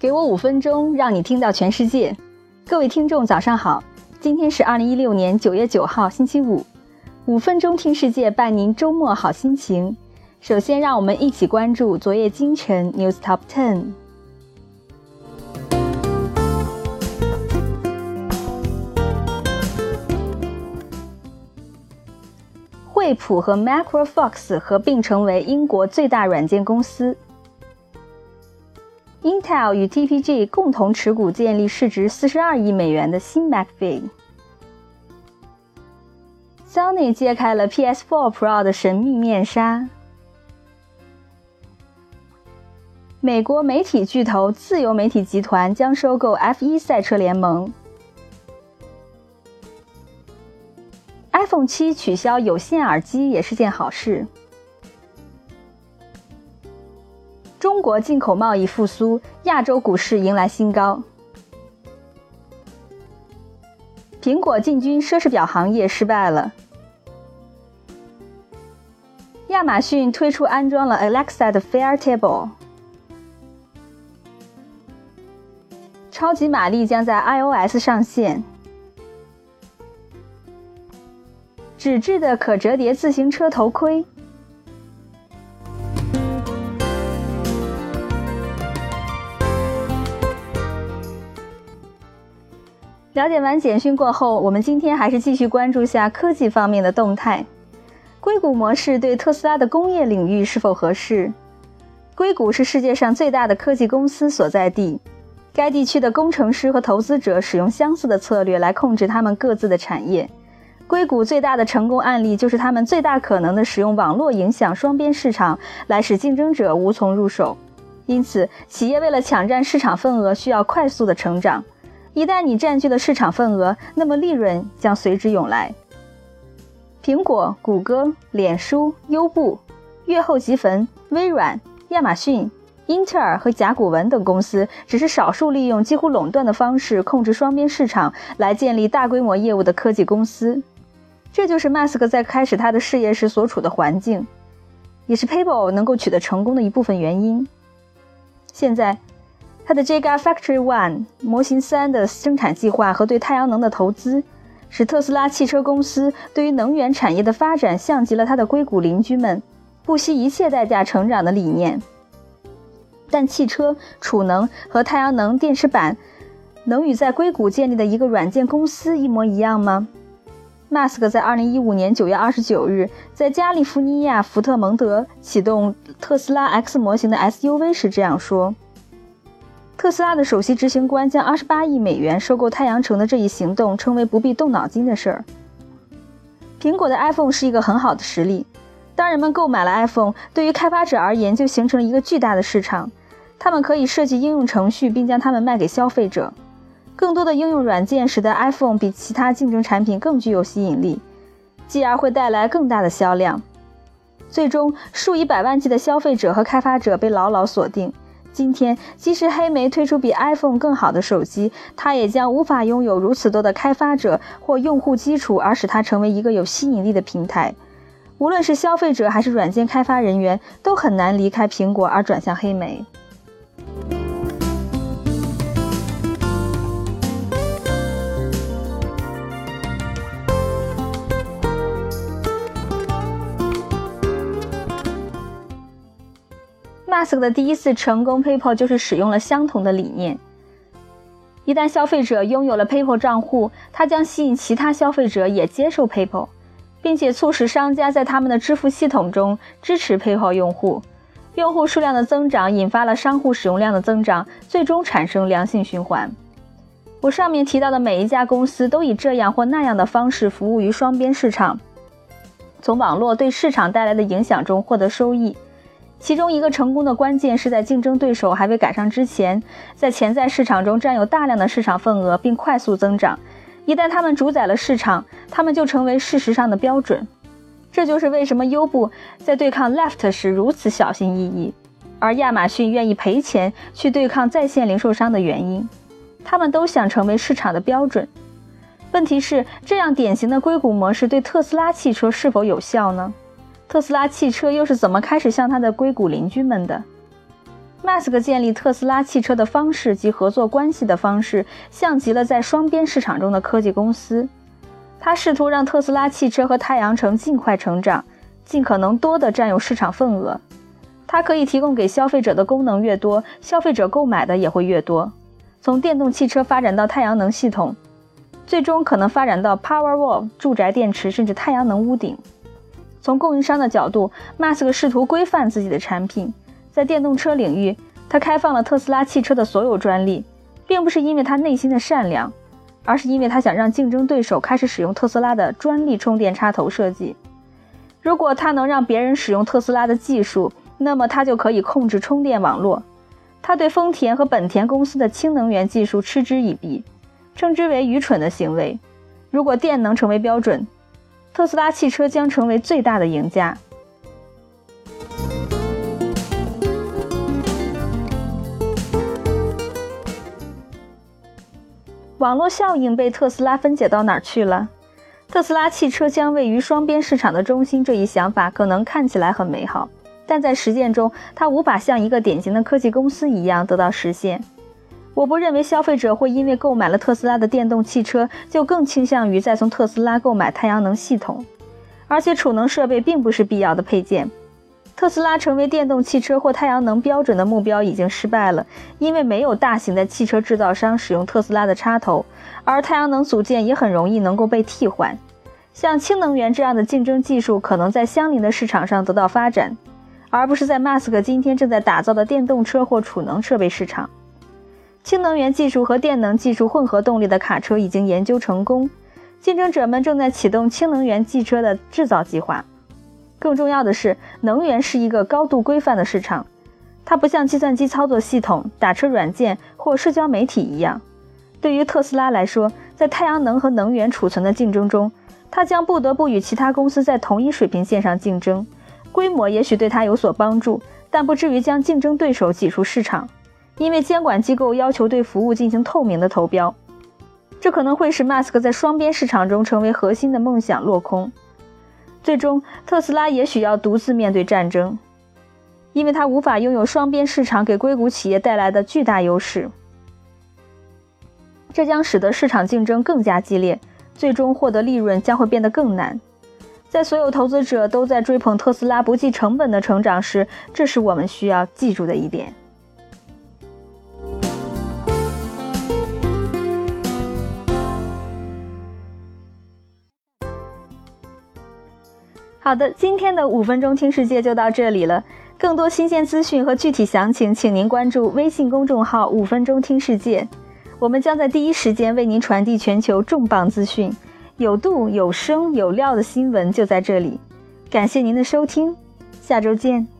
给我五分钟，让你听到全世界。各位听众，早上好！今天是二零一六年九月九号，星期五。五分钟听世界，伴您周末好心情。首先，让我们一起关注昨夜今晨 News Top Ten。惠普和 Micro Fox 合并成为英国最大软件公司。Intel 与 TPG 共同持股建立市值四十二亿美元的新 MacBook。Sony 揭开了 PS4 Pro 的神秘面纱。美国媒体巨头自由媒体集团将收购 F1 赛车联盟。iPhone 七取消有线耳机也是件好事。中国进口贸易复苏，亚洲股市迎来新高。苹果进军奢侈表行业失败了。亚马逊推出安装了 Alexa 的 Fair Table。超级玛丽将在 iOS 上线。纸质的可折叠自行车头盔。了解完简讯过后，我们今天还是继续关注下科技方面的动态。硅谷模式对特斯拉的工业领域是否合适？硅谷是世界上最大的科技公司所在地，该地区的工程师和投资者使用相似的策略来控制他们各自的产业。硅谷最大的成功案例就是他们最大可能的使用网络影响双边市场来使竞争者无从入手。因此，企业为了抢占市场份额，需要快速的成长。一旦你占据了市场份额，那么利润将随之涌来。苹果、谷歌、脸书、优步、月后即焚、微软、亚马逊、英特尔和甲骨文等公司，只是少数利用几乎垄断的方式控制双边市场来建立大规模业务的科技公司。这就是马斯克在开始他的事业时所处的环境，也是 PayPal 能够取得成功的一部分原因。现在。它的 Giga Factory One 模型三的生产计划和对太阳能的投资，使特斯拉汽车公司对于能源产业的发展像极了它的硅谷邻居们不惜一切代价成长的理念。但汽车、储能和太阳能电池板能与在硅谷建立的一个软件公司一模一样吗？马斯克在2015年9月29日在加利福尼亚福特蒙德启动特斯拉 X 模型的 SUV 时这样说。特斯拉的首席执行官将二十八亿美元收购太阳城的这一行动称为不必动脑筋的事儿。苹果的 iPhone 是一个很好的实例。当人们购买了 iPhone，对于开发者而言就形成了一个巨大的市场。他们可以设计应用程序，并将它们卖给消费者。更多的应用软件使得 iPhone 比其他竞争产品更具有吸引力，继而会带来更大的销量。最终，数以百万计的消费者和开发者被牢牢锁定。今天，即使黑莓推出比 iPhone 更好的手机，它也将无法拥有如此多的开发者或用户基础，而使它成为一个有吸引力的平台。无论是消费者还是软件开发人员，都很难离开苹果而转向黑莓。Ask 的第一次成功 PayPal 就是使用了相同的理念。一旦消费者拥有了 PayPal 账户，他将吸引其他消费者也接受 PayPal，并且促使商家在他们的支付系统中支持 PayPal 用户。用户数量的增长引发了商户使用量的增长，最终产生良性循环。我上面提到的每一家公司都以这样或那样的方式服务于双边市场，从网络对市场带来的影响中获得收益。其中一个成功的关键是在竞争对手还未赶上之前，在潜在市场中占有大量的市场份额并快速增长。一旦他们主宰了市场，他们就成为事实上的标准。这就是为什么优步在对抗 Left 时如此小心翼翼，而亚马逊愿意赔钱去对抗在线零售商的原因。他们都想成为市场的标准。问题是，这样典型的硅谷模式对特斯拉汽车是否有效呢？特斯拉汽车又是怎么开始向它的硅谷邻居们的？马斯克建立特斯拉汽车的方式及合作关系的方式，像极了在双边市场中的科技公司。他试图让特斯拉汽车和太阳城尽快成长，尽可能多地占有市场份额。它可以提供给消费者的功能越多，消费者购买的也会越多。从电动汽车发展到太阳能系统，最终可能发展到 Powerwall 住宅电池，甚至太阳能屋顶。从供应商的角度，马斯克试图规范自己的产品。在电动车领域，他开放了特斯拉汽车的所有专利，并不是因为他内心的善良，而是因为他想让竞争对手开始使用特斯拉的专利充电插头设计。如果他能让别人使用特斯拉的技术，那么他就可以控制充电网络。他对丰田和本田公司的氢能源技术嗤之以鼻，称之为愚蠢的行为。如果电能成为标准，特斯拉汽车将成为最大的赢家。网络效应被特斯拉分解到哪儿去了？特斯拉汽车将位于双边市场的中心，这一想法可能看起来很美好，但在实践中，它无法像一个典型的科技公司一样得到实现。我不认为消费者会因为购买了特斯拉的电动汽车，就更倾向于再从特斯拉购买太阳能系统，而且储能设备并不是必要的配件。特斯拉成为电动汽车或太阳能标准的目标已经失败了，因为没有大型的汽车制造商使用特斯拉的插头，而太阳能组件也很容易能够被替换。像氢能源这样的竞争技术可能在相邻的市场上得到发展，而不是在马斯克今天正在打造的电动车或储能设备市场。氢能源技术和电能技术混合动力的卡车已经研究成功，竞争者们正在启动氢能源汽车的制造计划。更重要的是，能源是一个高度规范的市场，它不像计算机操作系统、打车软件或社交媒体一样。对于特斯拉来说，在太阳能和能源储存的竞争中，它将不得不与其他公司在同一水平线上竞争。规模也许对它有所帮助，但不至于将竞争对手挤出市场，因为监管机构要求对服务进行透明的投标。这可能会使马斯克在双边市场中成为核心的梦想落空。最终，特斯拉也许要独自面对战争，因为它无法拥有双边市场给硅谷企业带来的巨大优势。这将使得市场竞争更加激烈，最终获得利润将会变得更难。在所有投资者都在追捧特斯拉不计成本的成长时，这是我们需要记住的一点。好的，今天的五分钟听世界就到这里了。更多新鲜资讯和具体详情，请您关注微信公众号“五分钟听世界”，我们将在第一时间为您传递全球重磅资讯，有度、有声、有料的新闻就在这里。感谢您的收听，下周见。